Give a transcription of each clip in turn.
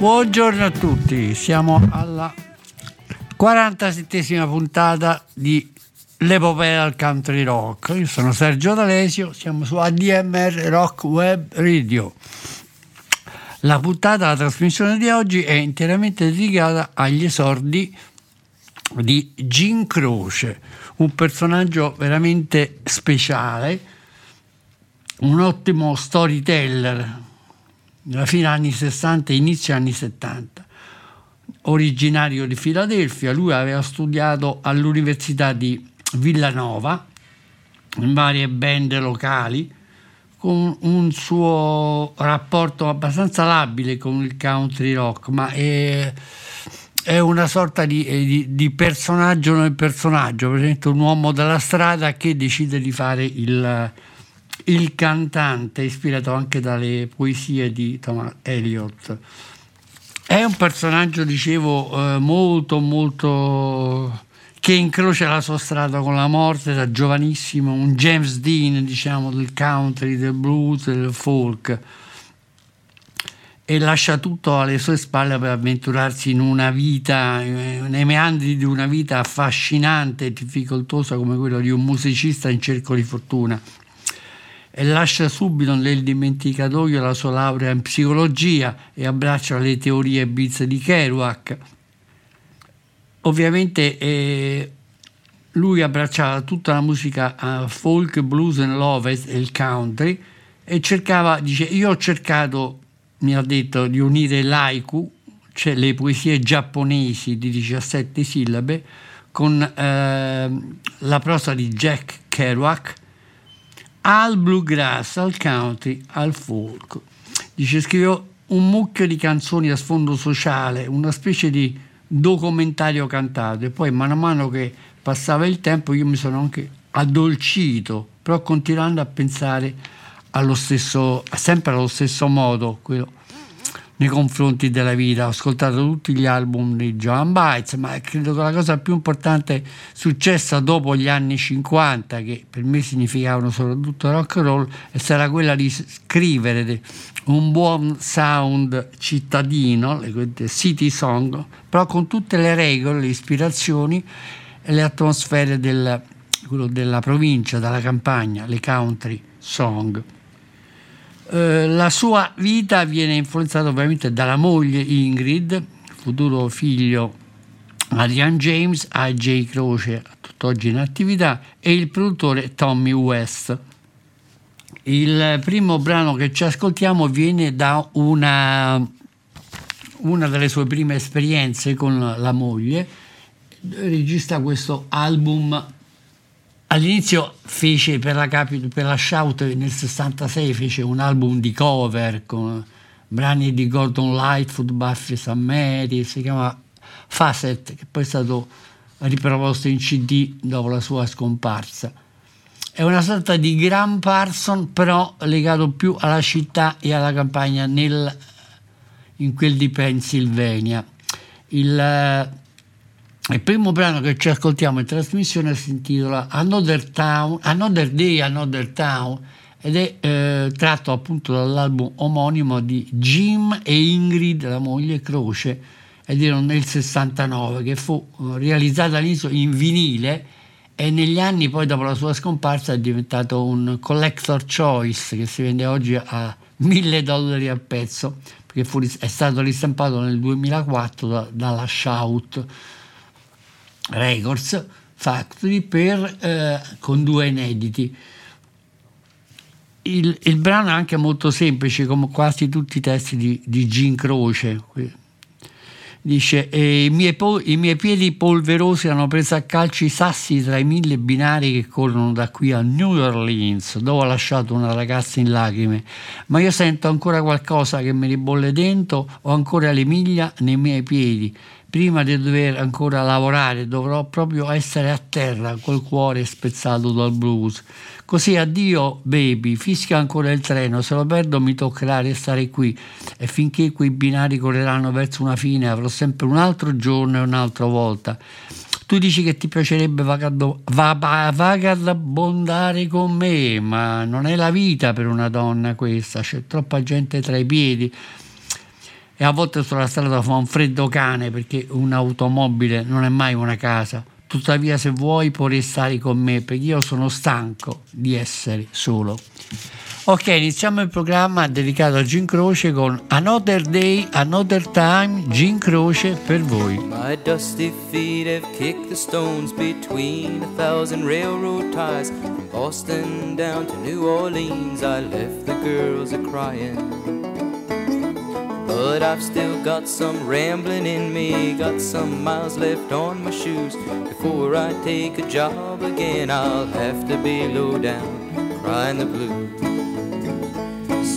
Buongiorno a tutti, siamo alla 47esima puntata di L'epopea del country rock. Io sono Sergio D'Alesio, siamo su ADMR Rock Web Radio. La puntata, la trasmissione di oggi è interamente dedicata agli esordi di Gin Croce, un personaggio veramente speciale, un ottimo storyteller nella fine anni 60 e inizio anni 70. Originario di Filadelfia, lui aveva studiato all'Università di Villanova in varie band locali con un suo rapporto abbastanza labile con il country rock, ma è, è una sorta di, di- di personaggio nel personaggio, per esempio un uomo della strada che decide di fare il, il cantante, ispirato anche dalle poesie di Thomas Eliot. È un personaggio, dicevo, eh, molto, molto che incrocia la sua strada con la morte da giovanissimo, un James Dean, diciamo, del country, del blues, del folk e lascia tutto alle sue spalle per avventurarsi in una vita, eh, nei meandri di una vita affascinante e difficoltosa come quella di un musicista in cerco di fortuna e lascia subito nel dimenticatoio la sua laurea in psicologia e abbraccia le teorie bizze di Kerouac. Ovviamente eh, lui abbracciava tutta la musica eh, folk, blues and love e il country e cercava, dice, io ho cercato, mi ha detto, di unire l'haiku, cioè le poesie giapponesi di 17 sillabe, con eh, la prosa di Jack Kerouac, al bluegrass, al country, al folk. Dice, scriveva un mucchio di canzoni a sfondo sociale, una specie di documentario cantato e poi man mano che passava il tempo io mi sono anche addolcito, però continuando a pensare allo stesso, sempre allo stesso modo, quello nei confronti della vita. Ho ascoltato tutti gli album di Joan Baez, ma credo che la cosa più importante successa dopo gli anni 50, che per me significavano soprattutto rock and roll, stata quella di scrivere un buon sound cittadino, le city song, però con tutte le regole, le ispirazioni e le atmosfere del- della provincia, della campagna, le country song. Eh, la sua vita viene influenzata ovviamente dalla moglie Ingrid, futuro figlio Adrian James, A.J. Croce, tutt'oggi in attività, e il produttore Tommy West. Il primo brano che ci ascoltiamo viene da una, una delle sue prime esperienze con la moglie, regista questo album All'inizio fece per la, Capi- per la Shout nel 66 fece un album di cover con brani di Gordon Lightfoot, Buffy Sammeri, si chiama Facet, che poi è stato riproposto in CD dopo la sua scomparsa. È una sorta di Gran Parson, però legato più alla città e alla campagna nel- in quel di Pennsylvania. Il, eh, il primo brano che ci ascoltiamo in trasmissione si intitola Another, Town, Another Day, Another Town ed è eh, tratto appunto dall'album omonimo di Jim e Ingrid, la moglie Croce, ed era nel 69 che fu eh, realizzata all'inizio in vinile e negli anni poi dopo la sua scomparsa è diventato un collector choice che si vende oggi a mille dollari a pezzo perché fu è stato ristampato nel 2004 da- dalla Shout Records Factory per, eh, con due inediti. Il, il brano è anche molto semplice, come quasi tutti i testi di, di Gin Croce. Dice: "E i, miei po- I miei piedi polverosi hanno preso a calci i sassi tra i mille binari che corrono da qui a New Orleans, dove ho lasciato una ragazza in lacrime. Ma io sento ancora qualcosa che mi ribolle dentro, ho ancora le miglia nei miei piedi prima di dover ancora lavorare dovrò proprio essere a terra col cuore spezzato dal blues. Così addio baby, fischia ancora il treno, se lo perdo mi toccherà restare qui e finché quei binari correranno verso una fine avrò sempre un altro giorno e un'altra volta. Tu dici che ti piacerebbe vagabondare con me, ma non è la vita per una donna questa, c'è troppa gente tra i piedi e a volte sulla strada fa un freddo cane perché un'automobile non è mai una casa. Tuttavia se vuoi puoi restare con me perché io sono stanco di essere solo. Ok, iniziamo il programma dedicato a Gin Croce con Another Day, Another Time, Gin Croce per voi. My dusty feet have kicked the stones between a thousand railroad ties. From Boston down to New Orleans, I left the girls a crying. But I've still got some rambling in me, got some miles left on my shoes. Before I take a job again, I'll have to be low down, crying the blues.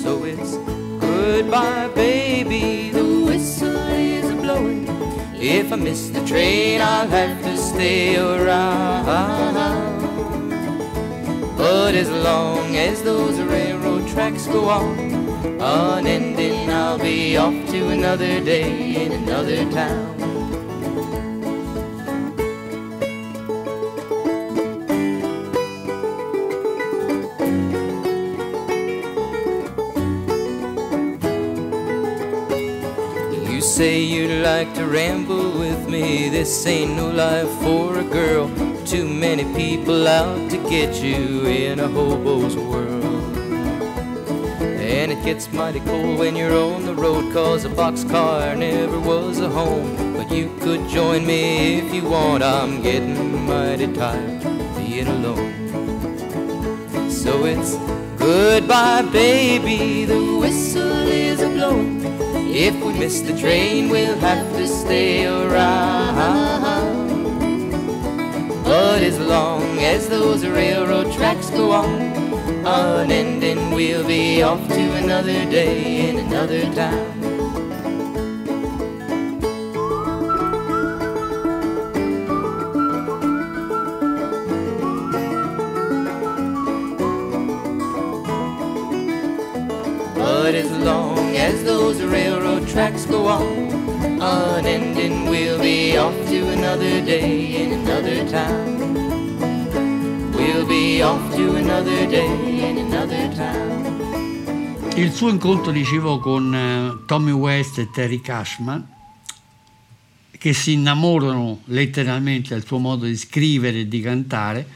So it's goodbye, baby. The whistle is a blowing. If I miss the train, I'll have to stay around. But as long as those railroad tracks go on, unending, I'll be off to another day in another town. You say you'd like to ramble with me. This ain't no life for a girl. Too many people out to get you in a hobo's world. Gets mighty cold when you're on the road, cause a boxcar never was a home. But you could join me if you want. I'm getting mighty tired being alone. So it's goodbye, baby. The whistle is a blowing. If we miss the train, we'll have to stay around. But as long as those railroad tracks go on, unending, we'll be off to another day in another time. But as long as those railroad tracks go on, unending, we'll be off to another day in another town. Il suo incontro, dicevo, con eh, Tommy West e Terry Cashman, che si innamorano letteralmente del suo modo di scrivere e di cantare,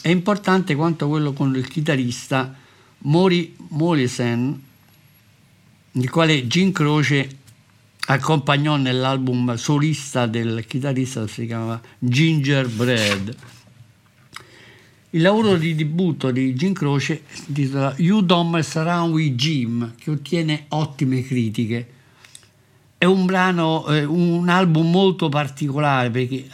è importante quanto quello con il chitarrista Maury Mollison, il quale Gin Croce accompagnò nell'album solista del chitarrista che si chiamava Gingerbread. Il lavoro di debutto di Jim Croce si intitola You Don't Mess Around with Jim, che ottiene ottime critiche. È un brano, eh, un album molto particolare perché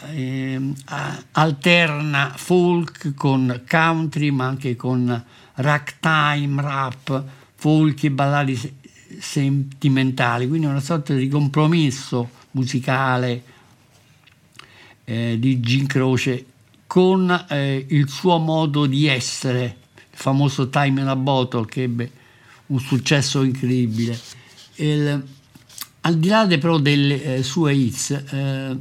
a- alterna folk con country, ma anche con ragtime, rap, folk e balladi se- sentimentali, quindi una sorta di compromesso musicale eh, di Jim Croce con eh, il suo modo di essere, il famoso Time in a Bottle che ebbe un successo incredibile. Il- al di là de- però delle eh, sue hits, eh,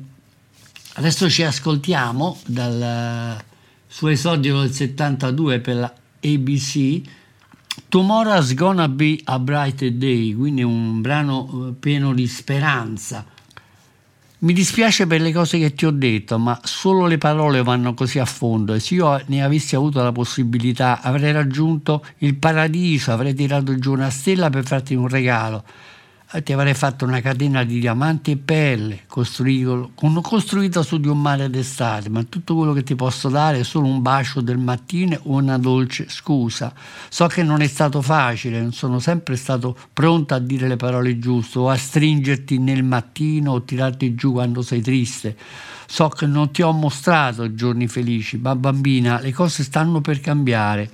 adesso ci ascoltiamo dal suo esordio del 72 per la ABC Tomorrow's Gonna Be a Bright Day, quindi un brano eh, pieno di speranza. Mi dispiace per le cose che ti ho detto, ma solo le parole vanno così a fondo e se io ne avessi avuto la possibilità avrei raggiunto il paradiso, avrei tirato giù una stella per farti un regalo. Ti avrei fatto una catena di diamanti e con- costruita su di un mare d'estate, ma tutto quello che ti posso dare è solo un bacio del mattino o una dolce scusa. So che non è stato facile, non sono sempre stato pronta a dire le parole giuste o a stringerti nel mattino o tirarti giù quando sei triste. So che non ti ho mostrato giorni felici, ma bambina, le cose stanno per cambiare.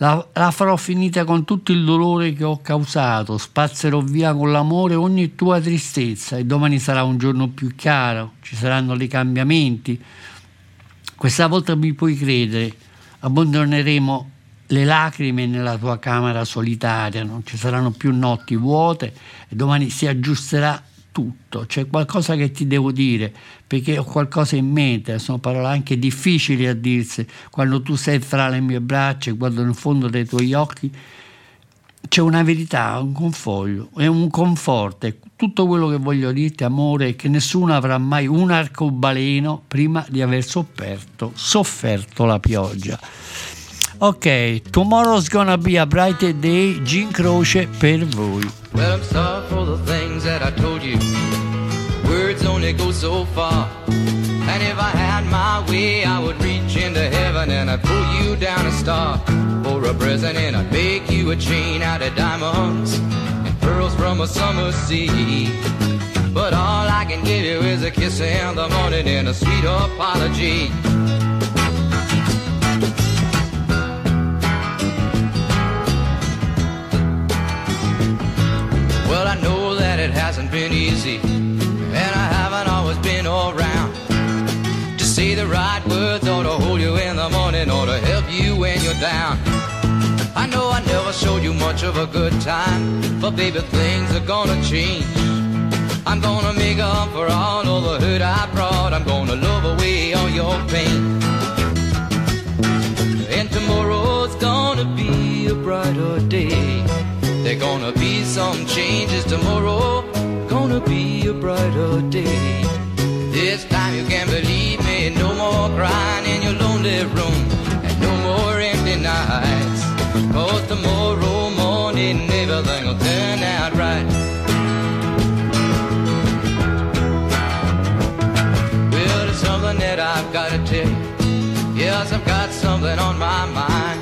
La, la farò finita con tutto il dolore che ho causato, spazzerò via con l'amore ogni tua tristezza e domani sarà un giorno più chiaro, ci saranno dei cambiamenti. Questa volta mi puoi credere, abbandoneremo le lacrime nella tua camera solitaria, non ci saranno più notti vuote e domani si aggiusterà tutto. C'è qualcosa che ti devo dire perché ho qualcosa in mente, sono parole anche difficili a dirsi quando tu sei fra le mie braccia e guardo nel fondo dei tuoi occhi. C'è una verità, un confoglio e un conforto. Tutto quello che voglio dirti, amore, è che nessuno avrà mai un arcobaleno prima di aver sofferto, sofferto la pioggia. Ok, tomorrow's gonna be a brighter day, Gin Croce per voi. Well, I'm sorry for the things that I told you. Only go so far. And if I had my way, I would reach into heaven and I'd pull you down a star. For a present, and I'd make you a chain out of diamonds and pearls from a summer sea. But all I can give you is a kiss in the morning and a sweet apology. Well, I know that it hasn't been easy, the right words or to hold you in the morning or to help you when you're down. I know I never showed you much of a good time, but baby, things are gonna change. I'm gonna make up for all of the hurt I brought. I'm gonna love away all your pain. And tomorrow's gonna be a brighter day. There gonna be some changes tomorrow. Gonna be a brighter day. Me. No more crying in your lonely room. And no more empty nights. Cause tomorrow morning everything will turn out right. Well, there's something that I've gotta tell you. Yes, I've got something on my mind.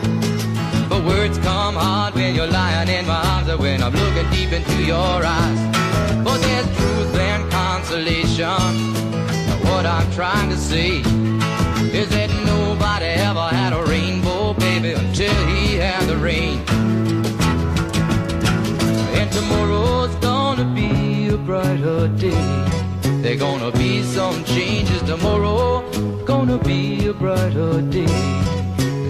But words come hard when you're lying in my arms or when I'm looking deep into your eyes. But there's truth and consolation. What I'm trying to say is that nobody ever had a rainbow, baby, until he had the rain. And tomorrow's gonna be a brighter day. There gonna be some changes tomorrow. Gonna be a brighter day.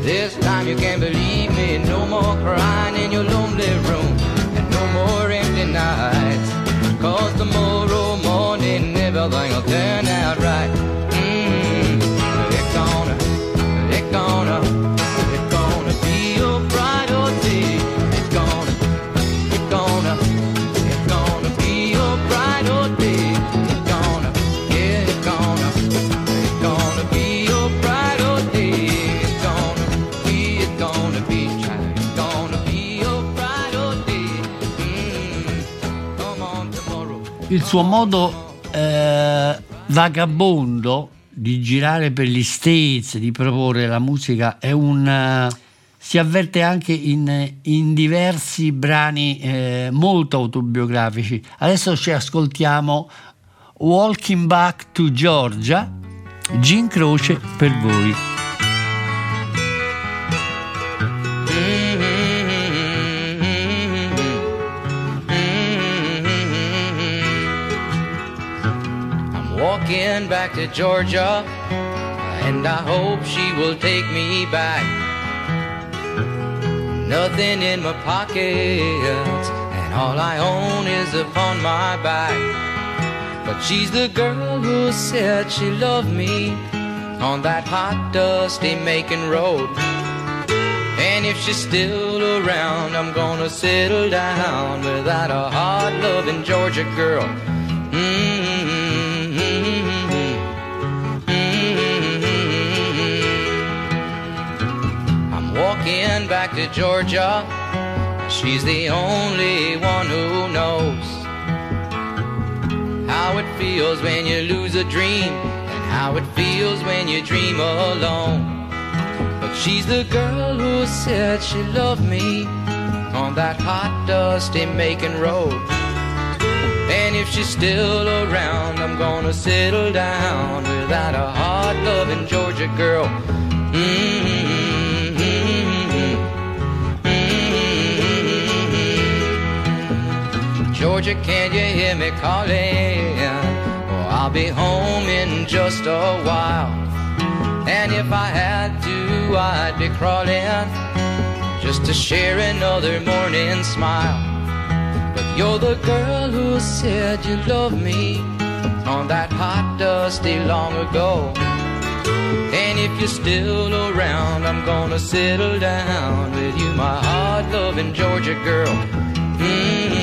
This time you can believe me. No more crying in your lonely room. And no more empty nights. Cause tomorrow morning everything will turn out right. Mm, it's gonna, it's gonna, it's gonna be brighter day. It's gonna, it's gonna, it's gonna be brighter day. It's gonna, yeah, it's gonna, it's gonna be brighter day. It's gonna be, it's gonna be. It's gonna be brighter day. Mm, come on tomorrow. Il suo modo eh, vagabondo di girare per gli States, di proporre la musica, è un, eh, si avverte anche in, in diversi brani eh, molto autobiografici. Adesso ci ascoltiamo Walking Back to Georgia, Gin Croce per voi. Walking back to Georgia, and I hope she will take me back. Nothing in my pockets, and all I own is upon my back. But she's the girl who said she loved me on that hot, dusty Macon road. And if she's still around, I'm gonna settle down without a hard loving Georgia girl. Mm-hmm. Walking back to Georgia. She's the only one who knows how it feels when you lose a dream and how it feels when you dream alone. But she's the girl who said she loved me on that hot, dusty Macon road. And if she's still around, I'm gonna settle down without a hard loving Georgia girl. Mm-hmm. Georgia, can you hear me calling? Oh, I'll be home in just a while. And if I had to, I'd be crawling just to share another morning smile. But you're the girl who said you loved me on that hot, dusty long ago. And if you're still around, I'm gonna settle down with you, my hard loving Georgia girl. Mm-hmm.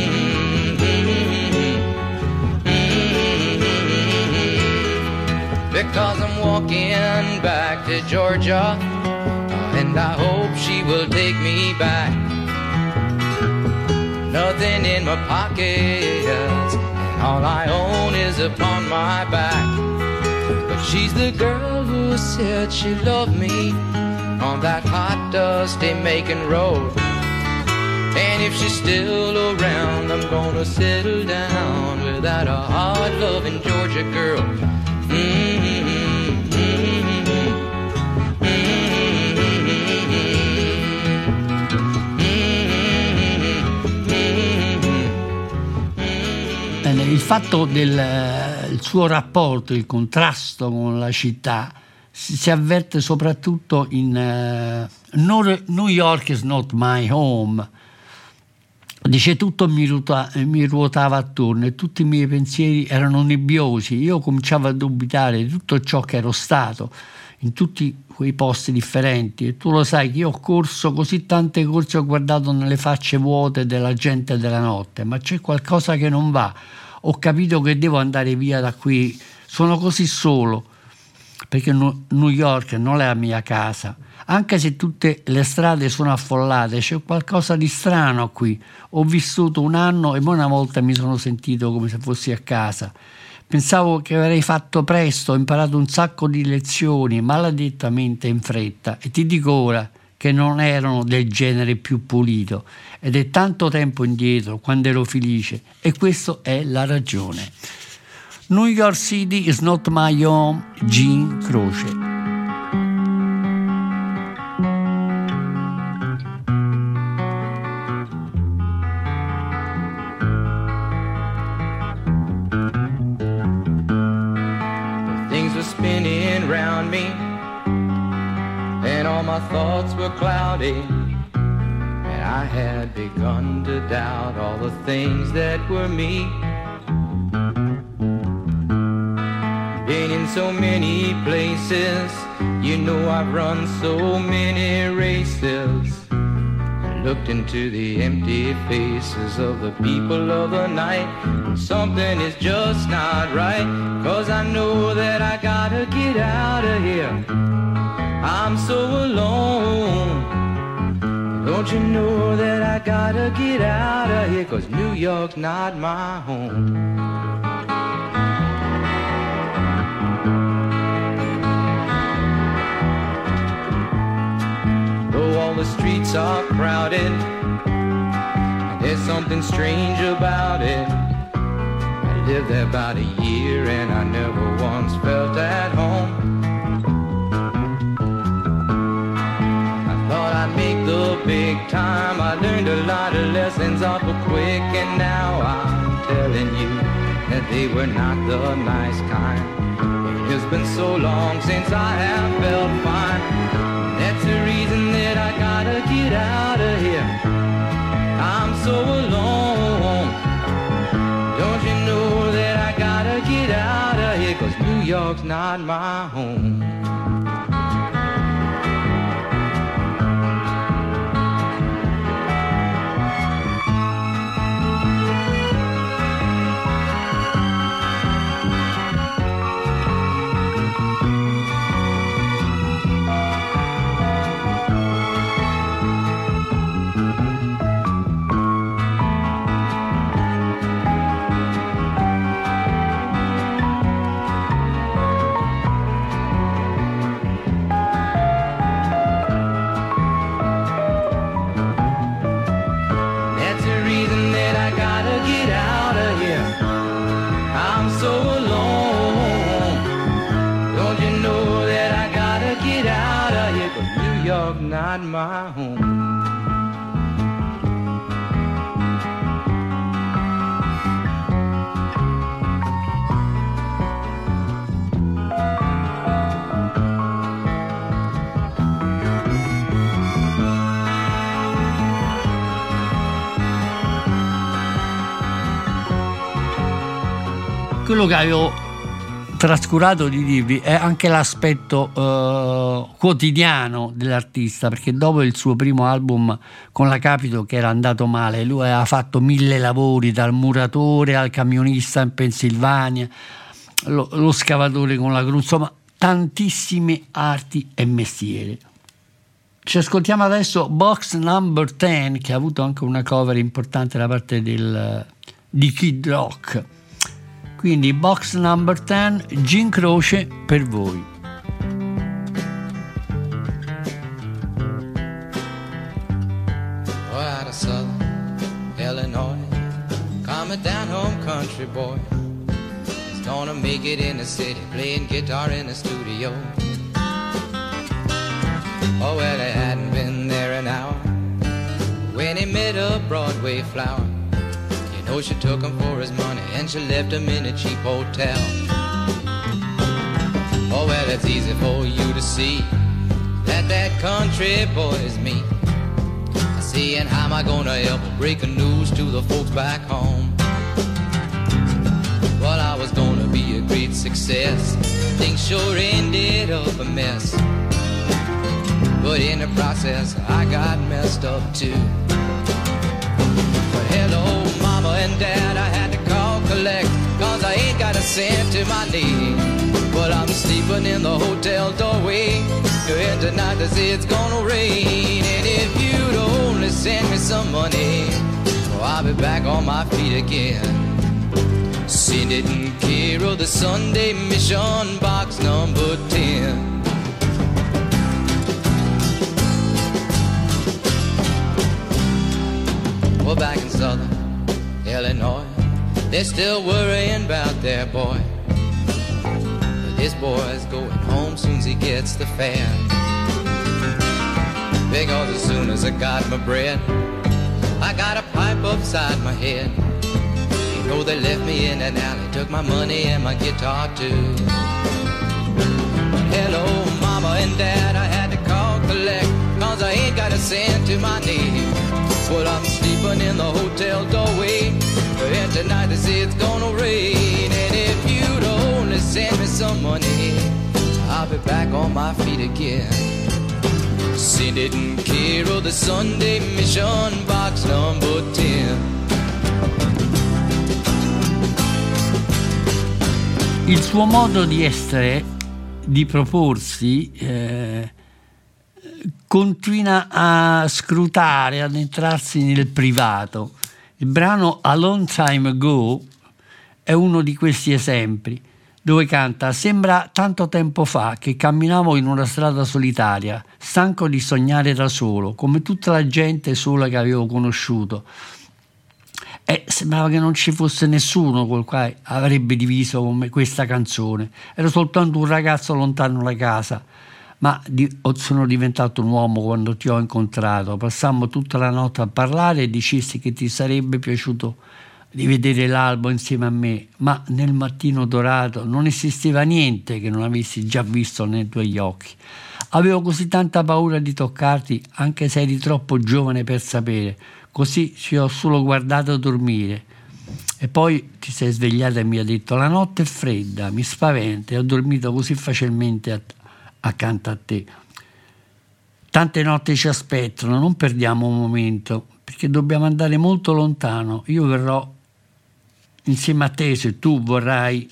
Because I'm walking back to Georgia, uh, and I hope she will take me back. Nothing in my pockets, and all I own is upon my back. But she's the girl who said she loved me on that hot, dusty Macon road. And if she's still around, I'm gonna settle down without a hard loving Georgia girl. Bene, il fatto del eh, suo rapporto, il contrasto con la città si, avverte soprattutto in "No- New York is not my home. Dice tutto mi, ruota- mi ruotava attorno e tutti i miei pensieri erano nebbiosi. Io cominciavo a dubitare di tutto ciò che ero stato in tutti quei posti differenti. E tu lo sai che io ho corso così tante corse, ho guardato nelle facce vuote della gente della notte, ma c'è qualcosa che non va. Ho capito che devo andare via da qui. Sono così solo perché New York non è la mia casa. Anche se tutte le strade sono affollate, c'è qualcosa di strano qui. Ho vissuto un anno e poi una volta mi sono sentito come se fossi a casa. Pensavo che avrei fatto presto, ho imparato un sacco di lezioni, maledettamente in fretta, e ti dico ora che non erano del genere più pulito. Ed è tanto tempo indietro, quando ero felice, e questa è la ragione. New York City is not my home, Gene Croce. Thoughts were cloudy. And I had begun to doubt all the things that were me. Been in so many places, you know I've run so many races. I looked into the empty faces of the people of the night. and Something is just not right, cause I know that I gotta get out of here. I'm so alone. Don't you know that I gotta get out of here? Cause New York's not my home. Though all the streets are crowded, there's something strange about it. I lived there about a year and I never once felt at home. I make the big time. I learned a lot of lessons awful quick, and now I'm telling you that they were not the nice kind. It's been so long since I have felt fine. That's the reason that I gotta get out of here. I'm so alone. Don't you know that I gotta get out of here? Cause New York's not my home. Quello che avevo trascurato di dirvi è anche l'aspetto eh, quotidiano dell'artista, perché dopo il suo primo album con la Capito che era andato male, lui aveva fatto mille lavori, dal muratore al camionista in Pennsylvania, lo, lo scavatore con la gru, insomma tantissime arti e mestieri. Ci ascoltiamo adesso Box Number 10 che ha avuto anche una cover importante da parte del, di Kid Rock. Quindi Box Number 10, Jim Croce per voi. Oh, boy. Gonna make it in the city, playing guitar in the studio. Oh, well, he hadn't been there an hour when he met a Broadway flower. Know, she took him for his money and she left him in a cheap hotel. Oh, well, it's easy for you to see that that country boy is me. Seeing how am I gonna help break the news to the folks back home? Well, I was gonna be a great success. Things sure ended up a mess. But in the process, I got messed up too. And dad, I had to call collect. Cause I ain't got a cent to my name. But I'm sleeping in the hotel doorway. And tonight they say it's gonna rain. And if you'd only send me some money, well, I'll be back on my feet again. Send it in care the Sunday Mission box number 10. Well, back in southern they're still worrying about their boy. But this boy's going home soon as he gets the fare. Because as soon as I got my bread, I got a pipe upside my head. You know they left me in an alley, took my money and my guitar too. Hello, mama and dad, I had to call collect, cause I ain't got a cent to my name. Well, I'm sleeping in the hotel doorway, and tonight they say it's gonna rain. And if you'd only send me some money, I'll be back on my feet again. Send it in care the Sunday Mission box number 10. Il suo modo di essere, di proporsi, eh, continua a scrutare, ad entrarsi nel privato. Il brano A Long Time Ago è uno di questi esempi, dove canta Sembra tanto tempo fa che camminavo in una strada solitaria, stanco di sognare da solo, come tutta la gente sola che avevo conosciuto. E sembrava che non ci fosse nessuno col quale avrebbe diviso con me questa canzone. Ero soltanto un ragazzo lontano da casa, ma di- sono diventato un uomo quando ti ho incontrato. Passammo tutta la notte a parlare e dicesti che ti sarebbe piaciuto di vedere l'albo insieme a me, ma nel mattino dorato non esisteva niente che non avessi già visto nei tuoi occhi. Avevo così tanta paura di toccarti, anche se eri troppo giovane per sapere. Così ci ho solo guardato dormire. E poi ti sei svegliata e mi hai detto: La notte è fredda, mi spaventa e ho dormito così facilmente accanto a te. Tante notti ci aspettano, non perdiamo un momento, perché dobbiamo andare molto lontano. Io verrò insieme a te se tu vorrai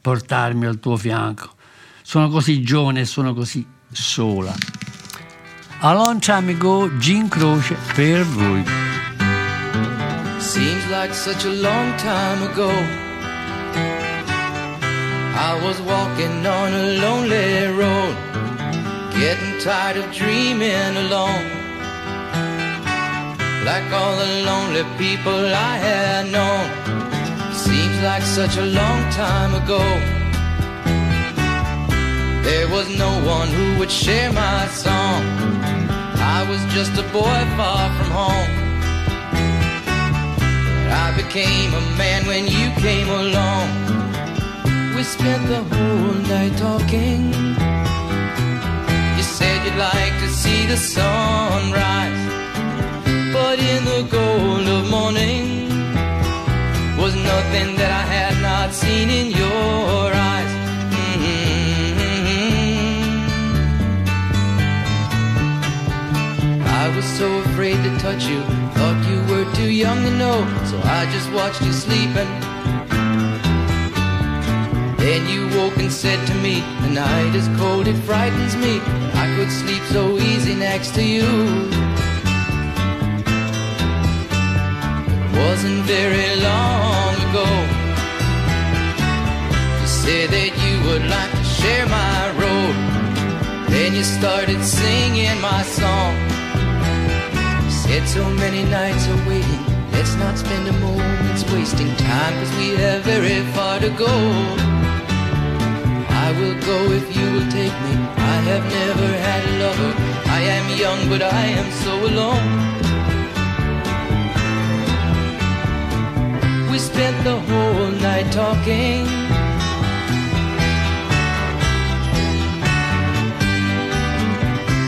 portarmi al tuo fianco. Sono così giovane e sono così sola. A long time ago, Gin Croce per voi. Seems like such a long time ago. I was walking on a lonely road, getting tired of dreaming alone. Like all the lonely people I had known. Seems like such a long time ago. There was no one who would share my song. I was just a boy far from home. But I became a man when you came along. We spent the whole night talking. You said you'd like to see the sunrise, but in the gold of morning was nothing that I had not seen in your eyes. Mhm. I was so afraid to touch you, thought you were too young to know, so I just watched you sleeping. Then you woke and said to me, The night is cold, it frightens me. I could sleep so easy next to you. It wasn't very long ago. You said that you would like to share my road. Then you started singing my song. You said so many nights are waiting. Let's not spend a moment wasting time, cause we have very far to go. Will go if you will take me. I have never had a lover. I am young, but I am so alone. We spent the whole night talking.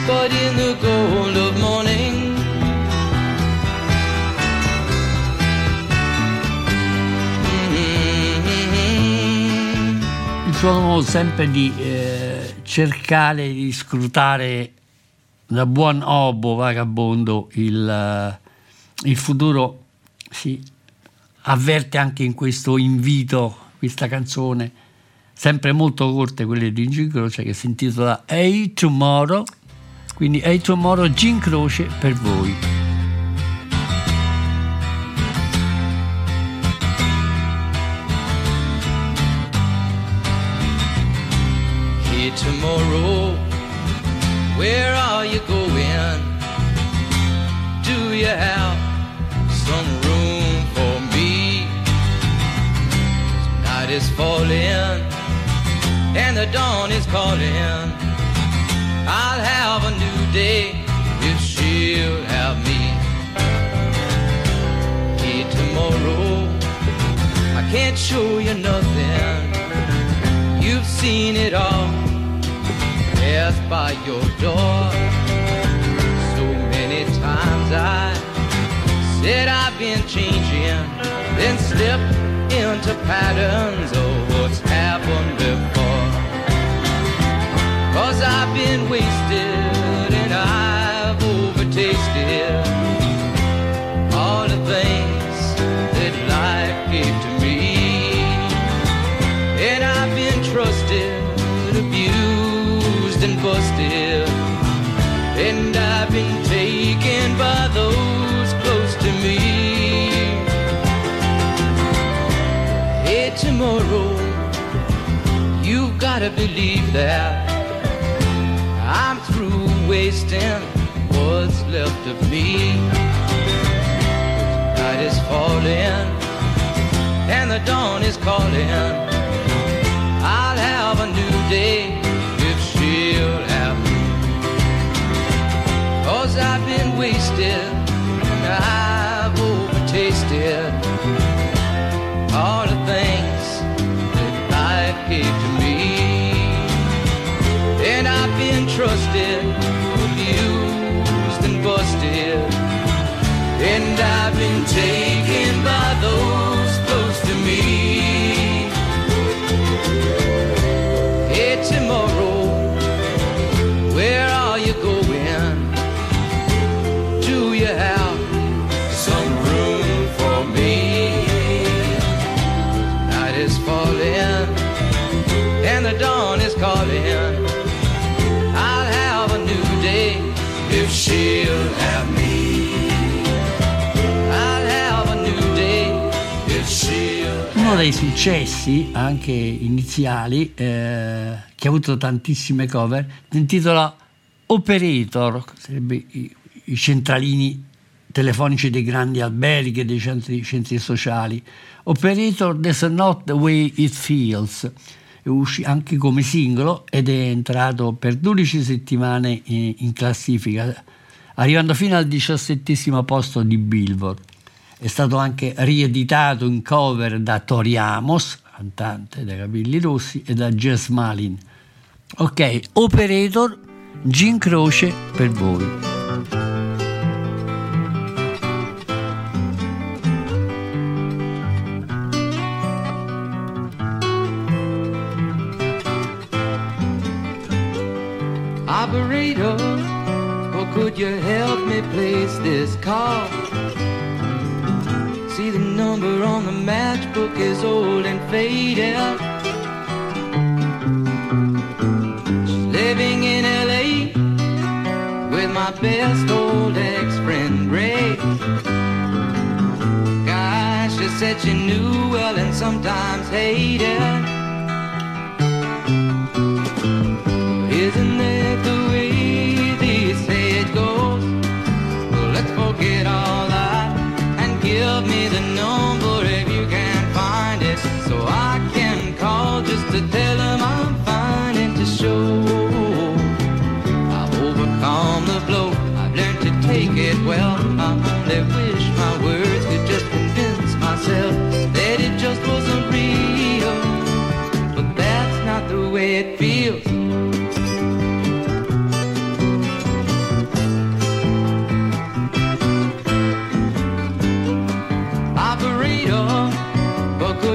But in the gold of morning, Suo modo sempre di eh, cercare di scrutare da buon obo vagabondo il, eh, il futuro si avverte anche in questo invito, questa canzone, sempre molto corte quelle di Gin Croce che si intitola Hey Tomorrow, quindi Hey Tomorrow Gin Croce per voi. Tomorrow, where are you going? Do you have some room for me? Night is falling and the dawn is calling. I'll have a new day if she'll have me. Hey, tomorrow, I can't show you nothing. You've seen it all pass by your door. So many times I said I've been changing, then slipped into patterns of what's happened before. Cause I've been wasted believe that I'm through wasting what's left of me. Night is falling and the dawn is calling. I'll have a new day if she'll have me. Cause I've been wasted and blinded, abused and busted, and I've been taken. Dei successi, anche iniziali, eh, che ha avuto tantissime cover, intitola Operator, sarebbe i, i centralini telefonici dei grandi alberghi e dei centri, centri sociali. Operator, That's Not the Way It Feels, uscì anche come singolo ed è entrato per 12 settimane in, in classifica, arrivando fino al diciassettesimo posto di Billboard. È stato anche rieditato in cover da Tori Amos, cantante dei capelli rossi, e da Jess Malin. Ok, Operator, Gin Croce per voi. Operator, or could you help me place this call? See the number on the matchbook is old and faded. She's living in LA with my best old ex-friend Ray. Gosh, she said she knew well and sometimes hated.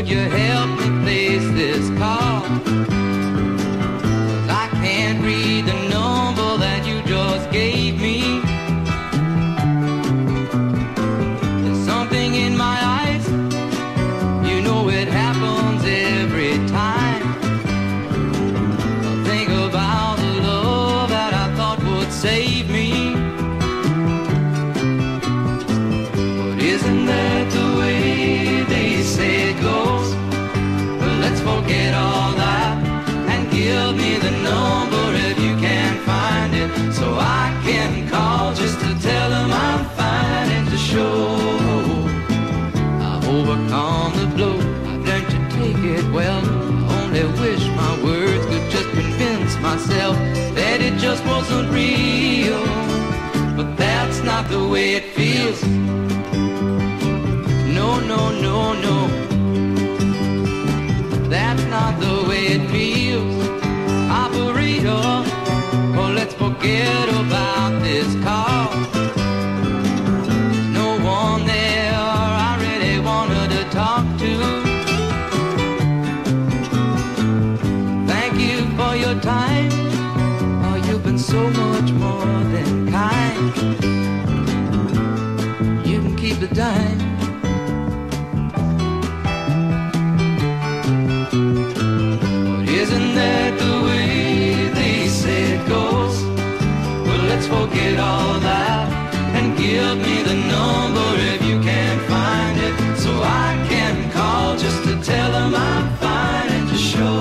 But could you help me place this call? Way it feels. No, no, no, no. That's not the way it feels. Operator, oh, let's forget about Keep dime. But isn't that the way they say it goes? Well, let's forget all that and give me the number if you can't find it, so I can call just to tell them I'm fine and to show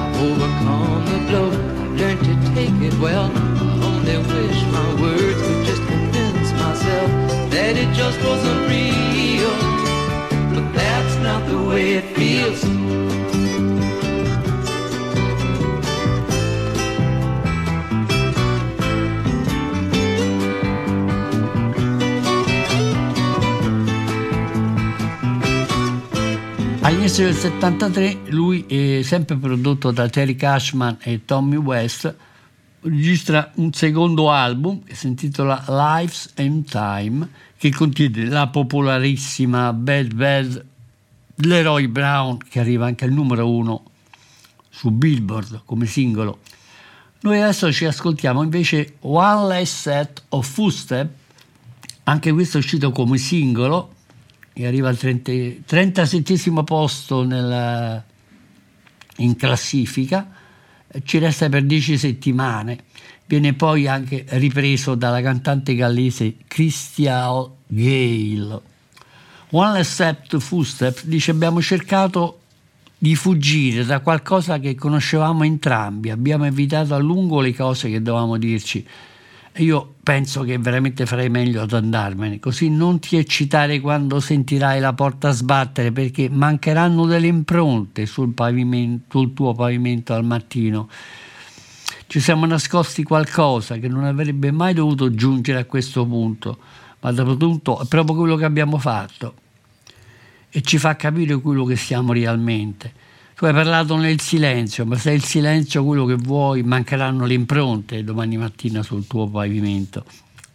I've overcome the blow. Learned to take it well. I only wish my words All'inizio del 73 lui, è sempre prodotto da Terry Cashman e Tommy West, registra un secondo album che si intitola Lives and Time, che contiene la popolarissima Bad Bad Leroy Brown, che arriva anche al numero uno su Billboard come singolo. Noi adesso ci ascoltiamo invece One Less Set of Footstep, anche questo è uscito come singolo e arriva al 30 37 posto nella- in classifica ci resta per dieci settimane. Viene poi anche ripreso dalla cantante gallese Christian Gale. One Less Step to Footstep dice abbiamo cercato di fuggire da qualcosa che conoscevamo entrambi, abbiamo evitato a lungo le cose che dovevamo dirci. Io penso che veramente farei meglio ad andarmene, così non ti eccitare quando sentirai la porta sbattere perché mancheranno delle impronte sul, pavimento, sul tuo pavimento al mattino. Ci siamo nascosti qualcosa che non avrebbe mai dovuto giungere a questo punto, ma dopotutto è proprio quello che abbiamo fatto e ci fa capire quello che siamo realmente. Tu hai parlato nel silenzio, ma se è il silenzio quello che vuoi, mancheranno le impronte domani mattina sul tuo pavimento.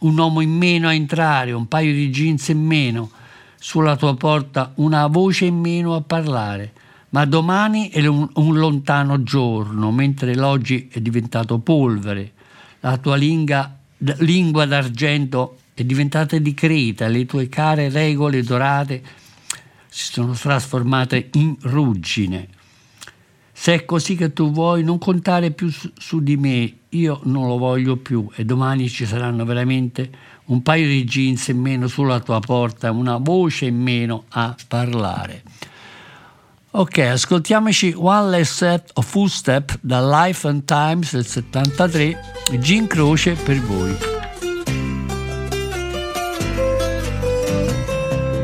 Un uomo in meno a entrare, un paio di jeans in meno, sulla tua porta una voce in meno a parlare. Ma domani è un, un lontano giorno, mentre l'oggi è diventato polvere. La tua lingua, lingua d'argento è diventata di creta, le tue care regole dorate si sono trasformate in ruggine. Se è così che tu vuoi, non contare più su, su di me, io non lo voglio più e domani ci saranno veramente un paio di jeans in meno sulla tua porta, una voce in meno a parlare. Ok, ascoltiamoci One Less Set of Footstep da Life and Times del 73, Gin Croce per voi.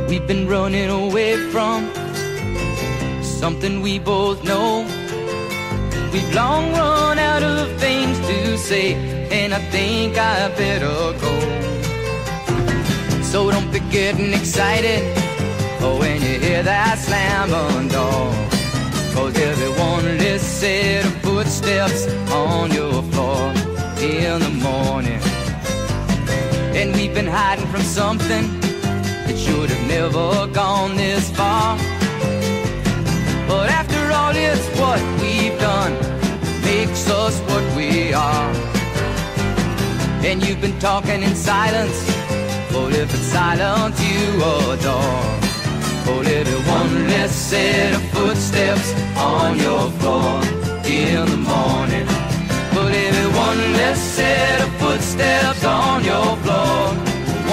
We've been running away from something we both know. We've long run out of things to say, and I think I better go. So don't be getting excited oh, when you hear that slam on door. Cause everyone less set of footsteps on your floor in the morning. And we've been hiding from something that should have never gone this far. But after all, it's what we've done us what we are. And you've been talking in silence, but if it's silence you adore. But everyone less set of footsteps on your floor in the morning. But everyone less set of footsteps on your floor.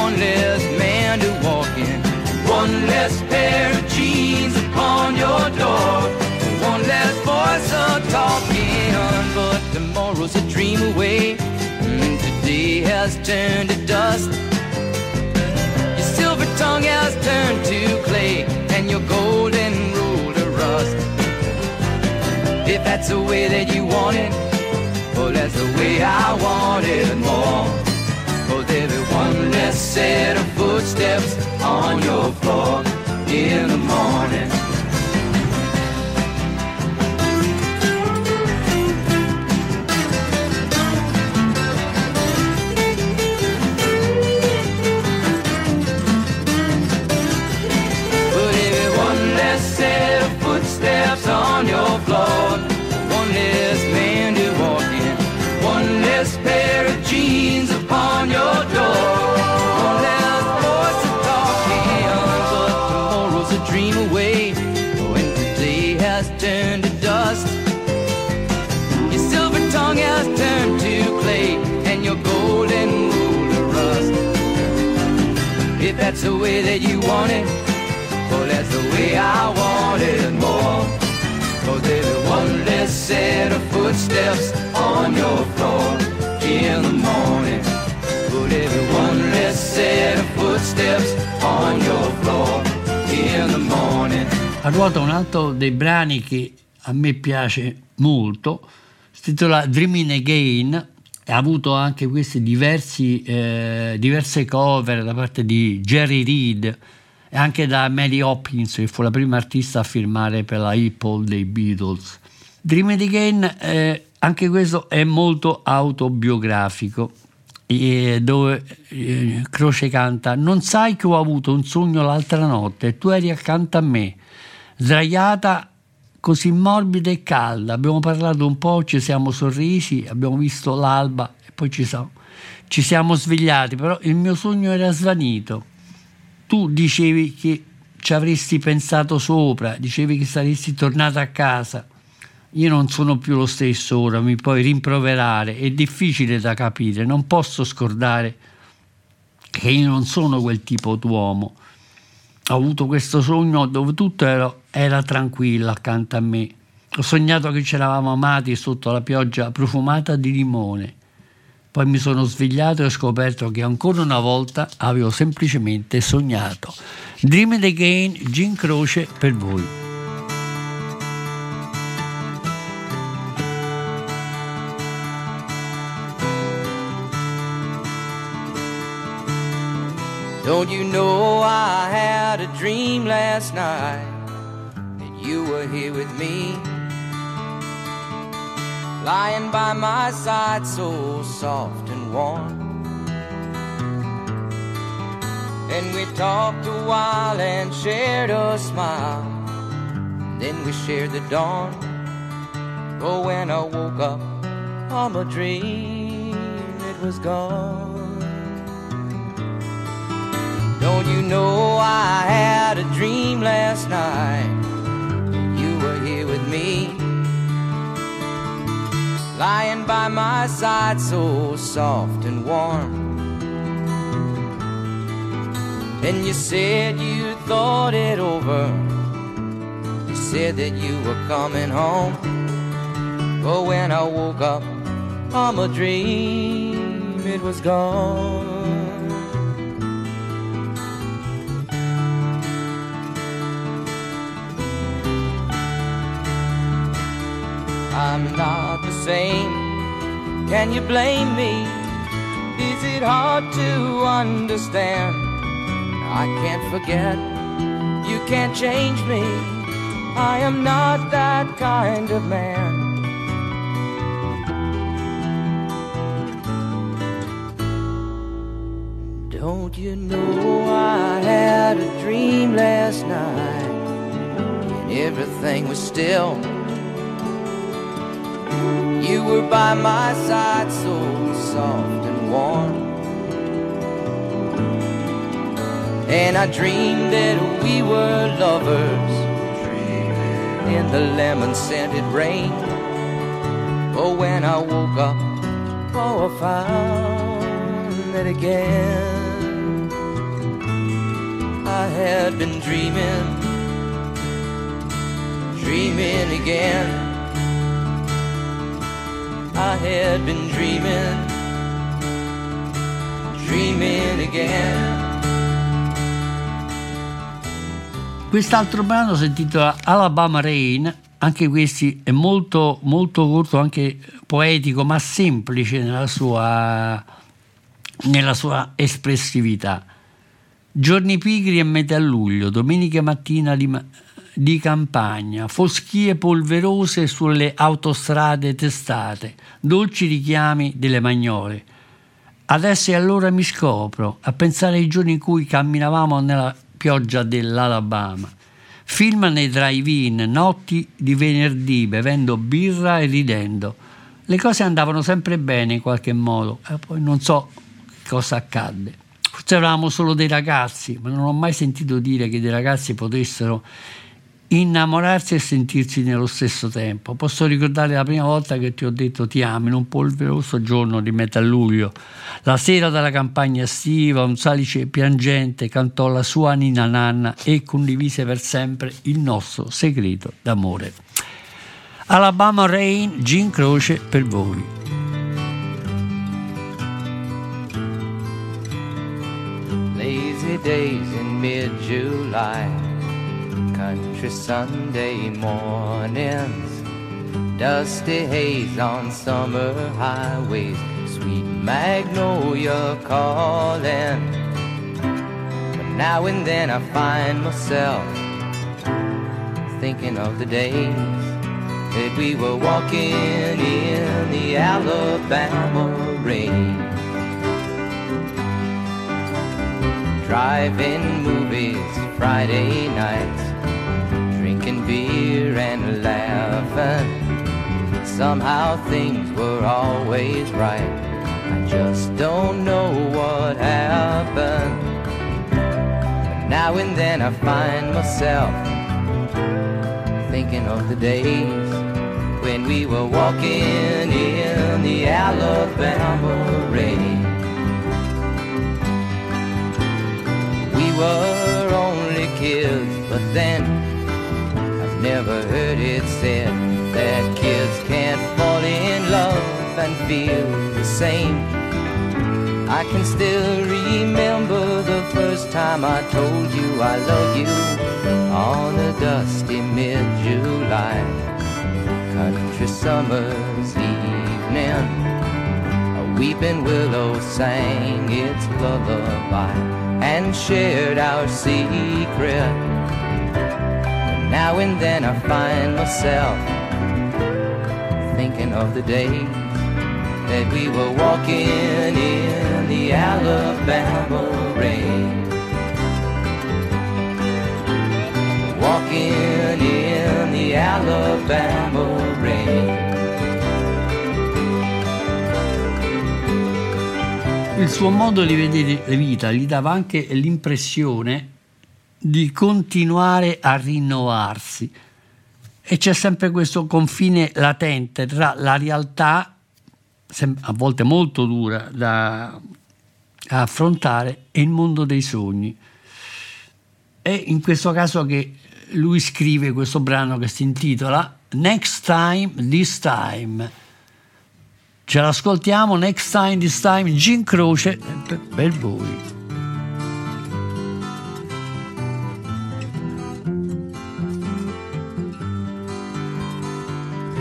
One less man to walk in. One less pair tomorrow's a dream away. Mm, and today has turned to dust. Your silver tongue has turned to clay. And your golden rule to rust. If that's the way that you want it, well, that's the way I want it more. Cause everyone less set of footsteps on your floor in the morning. On your floor. One less man to walk in. One less pair of jeans upon your door. One less voice to talk in. But tomorrow's a dream away. When today has turned to dust. Your silver tongue has turned to clay. And your golden rule to rust. If that's the way that you want it. Oh, that's the way I want it more. Everyone less set of footsteps on your floor in the morning. Put everyone less set of footsteps on your floor in the morning. A ruota un altro dei brani che a me piace molto, si intitola Dreaming Again, ha avuto anche questi diversi, eh, diverse cover da parte di Jerry Reed e anche da Mary Hopkins, che fu la prima artista a firmare per la Apple dei Beatles. Dreaming Again, eh, anche questo è molto autobiografico, e dove eh, Croce canta Non sai che ho avuto un sogno l'altra notte e tu eri accanto a me, sdraiata così morbida e calda. Abbiamo parlato un po', ci siamo sorrisi, abbiamo visto l'alba e poi ci siamo, ci siamo svegliati, però il mio sogno era svanito. Tu dicevi che ci avresti pensato sopra, dicevi che saresti tornata a casa. Io non sono più lo stesso ora, mi puoi rimproverare, è difficile da capire, non posso scordare che io non sono quel tipo d'uomo. Ho avuto questo sogno dove tutto era, era tranquillo accanto a me. Ho sognato che ci eravamo amati sotto la pioggia profumata di limone. Poi mi sono svegliato e ho scoperto che ancora una volta avevo semplicemente sognato. Dream it again, Gin Croce per voi. Don't you know I had a dream last night that you were here with me? Lying by my side, so soft and warm. And we talked a while and shared a smile. Then we shared the dawn. Oh, when I woke up from a dream, it was gone. Don't you know I had a dream last night? You were here with me, lying by my side, so soft and warm. And you said you thought it over. You said that you were coming home. But when I woke up from a dream, it was gone. I'm not the same. Can you blame me? Is it hard to understand? I can't forget. You can't change me. I am not that kind of man. Don't you know I had a dream last night and everything was still. You were by my side, so soft and warm. And I dreamed that we were lovers in the lemon scented rain. Oh, when I woke up, oh, I found it again. I had been dreaming, dreaming again. I had been dreaming, dreaming again. Quest'altro brano si intitola Alabama Rain, anche questi è molto, molto corto, anche poetico, ma semplice nella sua, nella sua espressività. Giorni pigri a metà luglio, domenica mattina di, di campagna, foschie polverose sulle autostrade testate, dolci richiami delle magnole. Adesso e allora mi scopro a pensare ai giorni in cui camminavamo nella pioggia dell'Alabama. Film nei drive-in, notti di venerdì, bevendo birra e ridendo. Le cose andavano sempre bene in qualche modo, e poi non so cosa accadde. Forse eravamo solo dei ragazzi, ma non ho mai sentito dire che dei ragazzi potessero innamorarsi e sentirsi nello stesso tempo. Posso ricordare la prima volta che ti ho detto ti amo in un polveroso giorno di metà luglio. La sera della campagna estiva, un salice piangente cantò la sua nina nanna e condivise per sempre il nostro segreto d'amore. Alabama Rain, Gin Croce per voi. Lazy days in mid July, country Sunday mornings, dusty haze on summer highways, sweet magnolia calling. But now and then I find myself thinking of the days that we were walking in the Alabama rain. Driving movies Friday nights, beer and laughing. Somehow things were always right. I just don't know what happened. Now and then I find myself thinking of the days when we were walking in the Alabama rain. We were only kids, but then never heard it said that kids can't fall in love and feel the same. I can still remember the first time I told you I love you on a dusty mid-July country summer's evening. A weeping willow sang its lullaby and shared our secret. Now and then I find myself thinking of the days that we were walking in the Alabama rain. Walking in the Alabama rain. Il suo modo di vedere la vita gli dava anche l'impressione di continuare a rinnovarsi e c'è sempre questo confine latente tra la realtà, a volte molto dura da affrontare, e il mondo dei sogni. È in questo caso che lui scrive questo brano che si intitola Next Time, This Time. Ce l'ascoltiamo, Next Time, This Time, Gin Croce per, per voi.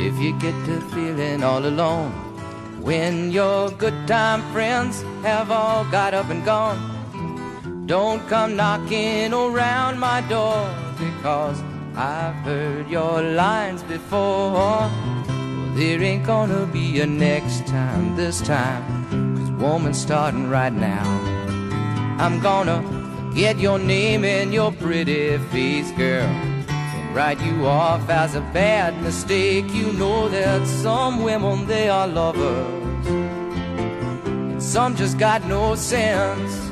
If you get to feeling all alone when your good time friends have all got up and gone, don't come knocking around my door because I've heard your lines before. There ain't gonna be a next time this time, cause woman's starting right now. I'm gonna get your name and your pretty face, girl write you off as a bad mistake. You know that some women they are lovers, and some just got no sense.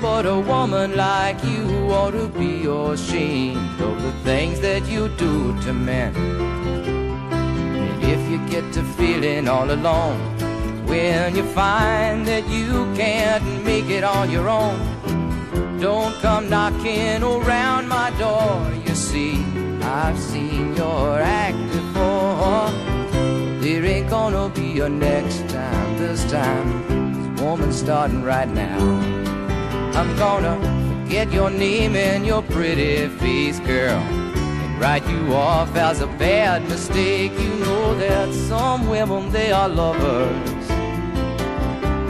But a woman like you ought to be ashamed of the things that you do to men. And if you get to feeling all alone, when you find that you can't make it on your own, don't come knocking around my door. You see, I've seen your act before. There ain't gonna be a next time this time. This woman's starting right now. I'm gonna forget your name and your pretty face, girl. And write you off as a bad mistake. You know that some women, they are lovers.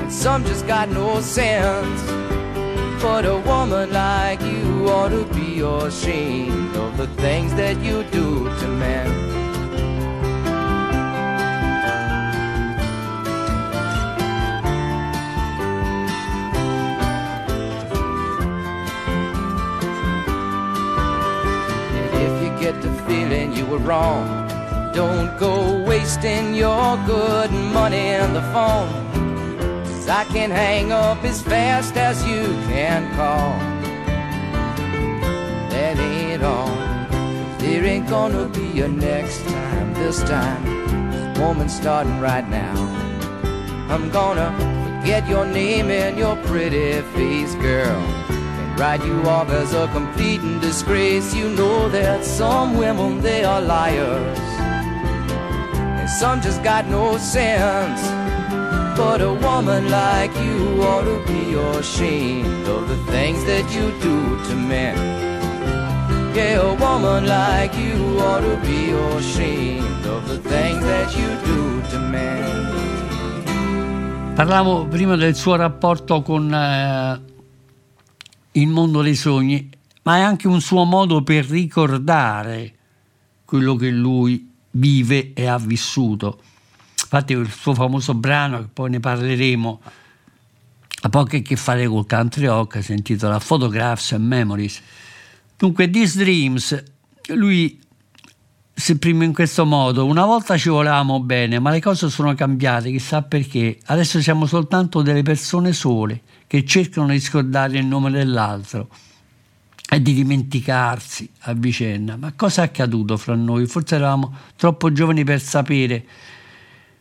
And some just got no sense. But a woman like you ought to be ashamed of the things that you do to men. If you get to feeling you were wrong, don't go wasting your good money on the phone. 'Cause I can hang up as fast as you can call. Ain't gonna be a next time, this time. woman, starting right now. I'm gonna forget your name and your pretty face, girl. And write you off as a complete disgrace. You know that some women, they are liars. And some just got no sense. But a woman like you ought to be ashamed of the things that you do to men. Yeah, a woman like you ought to be ashamed of the things that you do to men. Parlavo prima del suo rapporto con eh, il mondo dei sogni, ma è anche un suo modo per ricordare quello che lui vive e ha vissuto. Infatti il suo famoso brano, che poi ne parleremo, ha poco a che fare col country rock, si intitola Photographs and Memories. Dunque, These Dreams, lui si esprime in questo modo. Una volta ci volevamo bene, ma le cose sono cambiate, chissà perché. Adesso siamo soltanto delle persone sole che cercano di scordare il nome dell'altro. e di dimenticarsi a vicenda. Ma cosa è accaduto fra noi? Forse eravamo troppo giovani per sapere,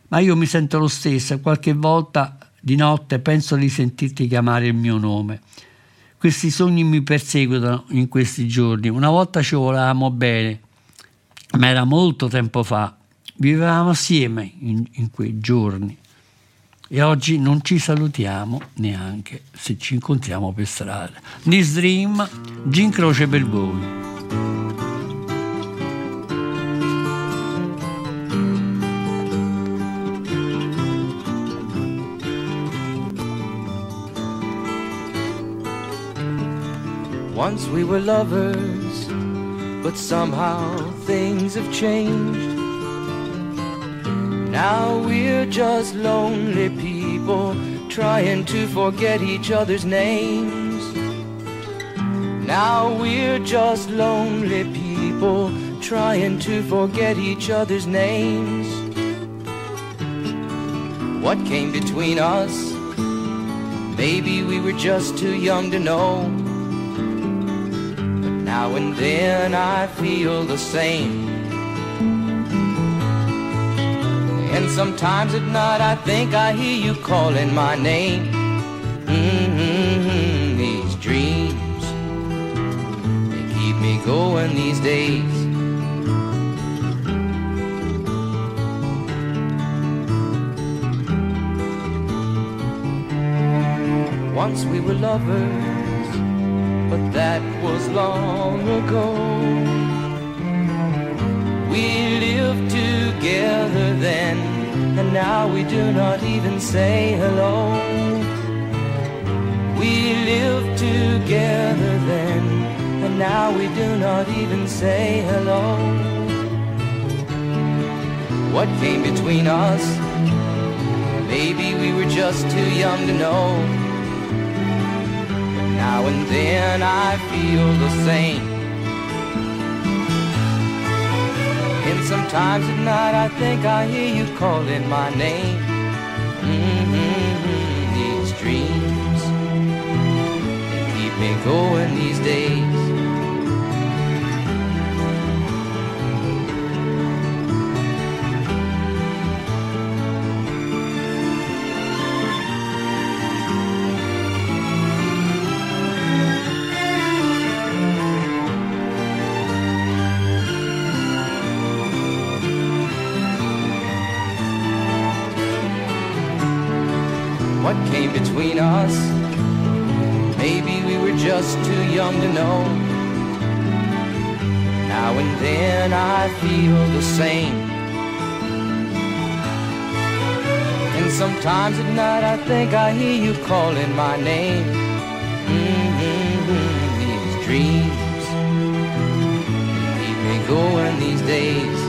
ma io mi sento lo stesso qualche volta di notte penso di sentirti chiamare il mio nome. Questi sogni mi perseguitano in questi giorni. Una volta ci volevamo bene, ma era molto tempo fa. Vivevamo assieme in, in quei giorni. E oggi non ci salutiamo neanche se ci incontriamo per strada. This Dream, Gin Croce per voi. Once we were lovers, but somehow things have changed. Now we're just lonely people trying to forget each other's names. Now we're just lonely people trying to forget each other's names. What came between us? Maybe we were just too young to know. Now and then I feel the same. And sometimes at night I think I hear you calling my name. hmm these dreams, they keep me going these days. Once we were lovers, that was long ago. We lived together then, and now we do not even say hello. We lived together then, and now we do not even say hello. What came between us? Maybe we were just too young to know. Now and then I feel the same. And sometimes at night I think I hear you calling my name. hmm These dreams, they keep me going these days. What came between us? Maybe we were just too young to know. Now and then I feel the same. And sometimes at night I think I hear you calling my name. hmm These dreams keep me going these days.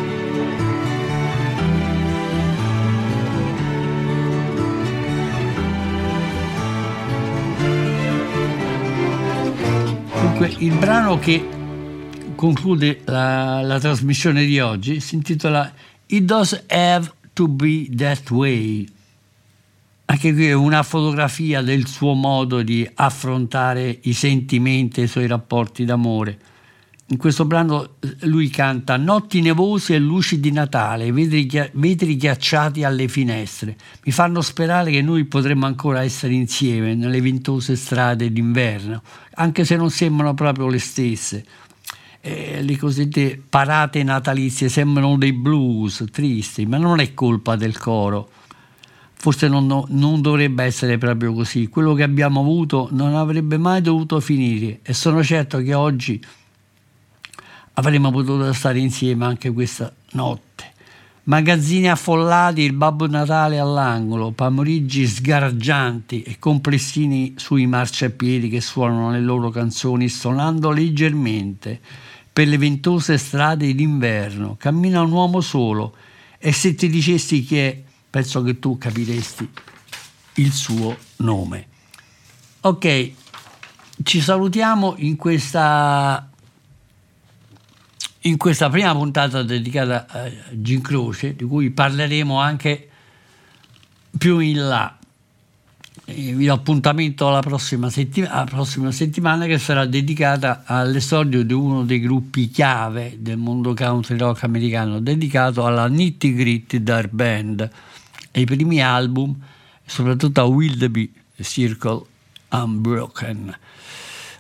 Dunque, il brano che conclude la, la trasmissione di oggi si intitola It Does Have to Be That Way. Anche qui è una fotografia del suo modo di affrontare i sentimenti e i suoi rapporti d'amore. In questo brano eh, lui canta Notti nevose e luci di Natale, vetri, vetri ghiacciati alle finestre. Mi fanno sperare che noi potremmo ancora essere insieme nelle ventose strade d'inverno, anche se non sembrano proprio le stesse. Eh, le cosiddette parate natalizie sembrano dei blues tristi, ma non è colpa del coro. Forse non, no- non dovrebbe essere proprio così. Quello che abbiamo avuto non avrebbe mai dovuto finire e sono certo che oggi avremmo potuto stare insieme anche questa notte. Magazzini affollati, il Babbo Natale all'angolo, pameriggi sgargianti e complessini sui marciapiedi che suonano le loro canzoni suonando leggermente per le ventose strade d'inverno. Cammina un uomo solo e se ti dicessi chi è, penso che tu capiresti il suo nome. Ok, ci salutiamo in questa in questa prima puntata dedicata a Gin Croce, di cui parleremo anche più in là. E vi do appuntamento alla prossima, settima- alla prossima settimana che sarà dedicata all'esordio di uno dei gruppi chiave del mondo country rock americano, dedicato alla Nitty Gritty Dark Band, ai primi album, soprattutto a Willoughby Circle Unbroken.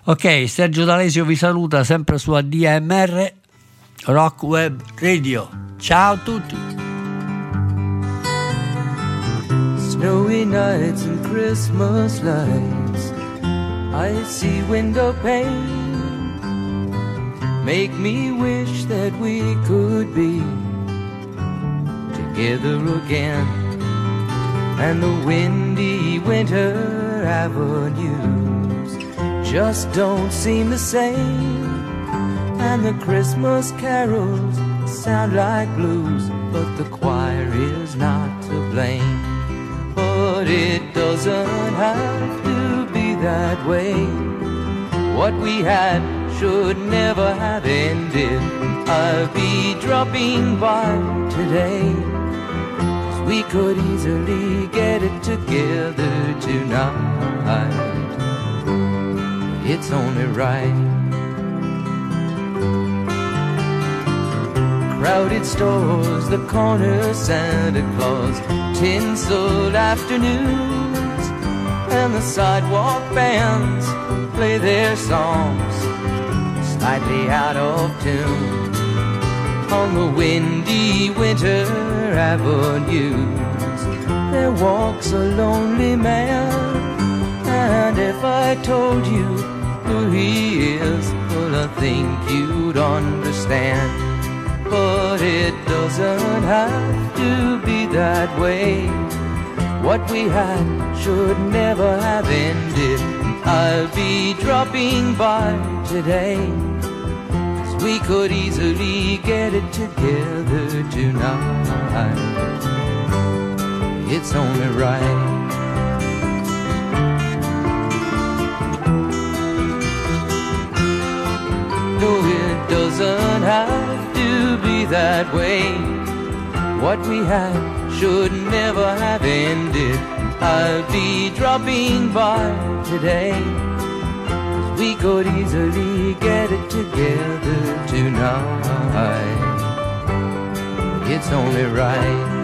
Ok, Sergio D'Alesio vi saluta sempre su ADMR Rock Web Radio. Ciao a tutti! Snowy nights and Christmas lights. Icy window pane make me wish that we could be together again. And the windy winter avenues just don't seem the same. And the Christmas carols sound like blues, but the choir is not to blame. But it doesn't have to be that way. What we had should never have ended. I'll be dropping by today. we could easily get it together tonight. It's only right. Crowded stores, the corner Santa Claus, tinseled afternoons, and the sidewalk bands play their songs slightly out of tune on the windy winter avenues. There walks a lonely man, and if I told you who he is, well, I think you'd understand. But it doesn't have to be that way. What we had should never have ended. I'll be dropping by today. 'cause we could easily get it together tonight. It's only right. No, doesn't have to be that way. What we had should never have ended. I'll be dropping by today. 'cause we could easily get it together tonight. It's only right.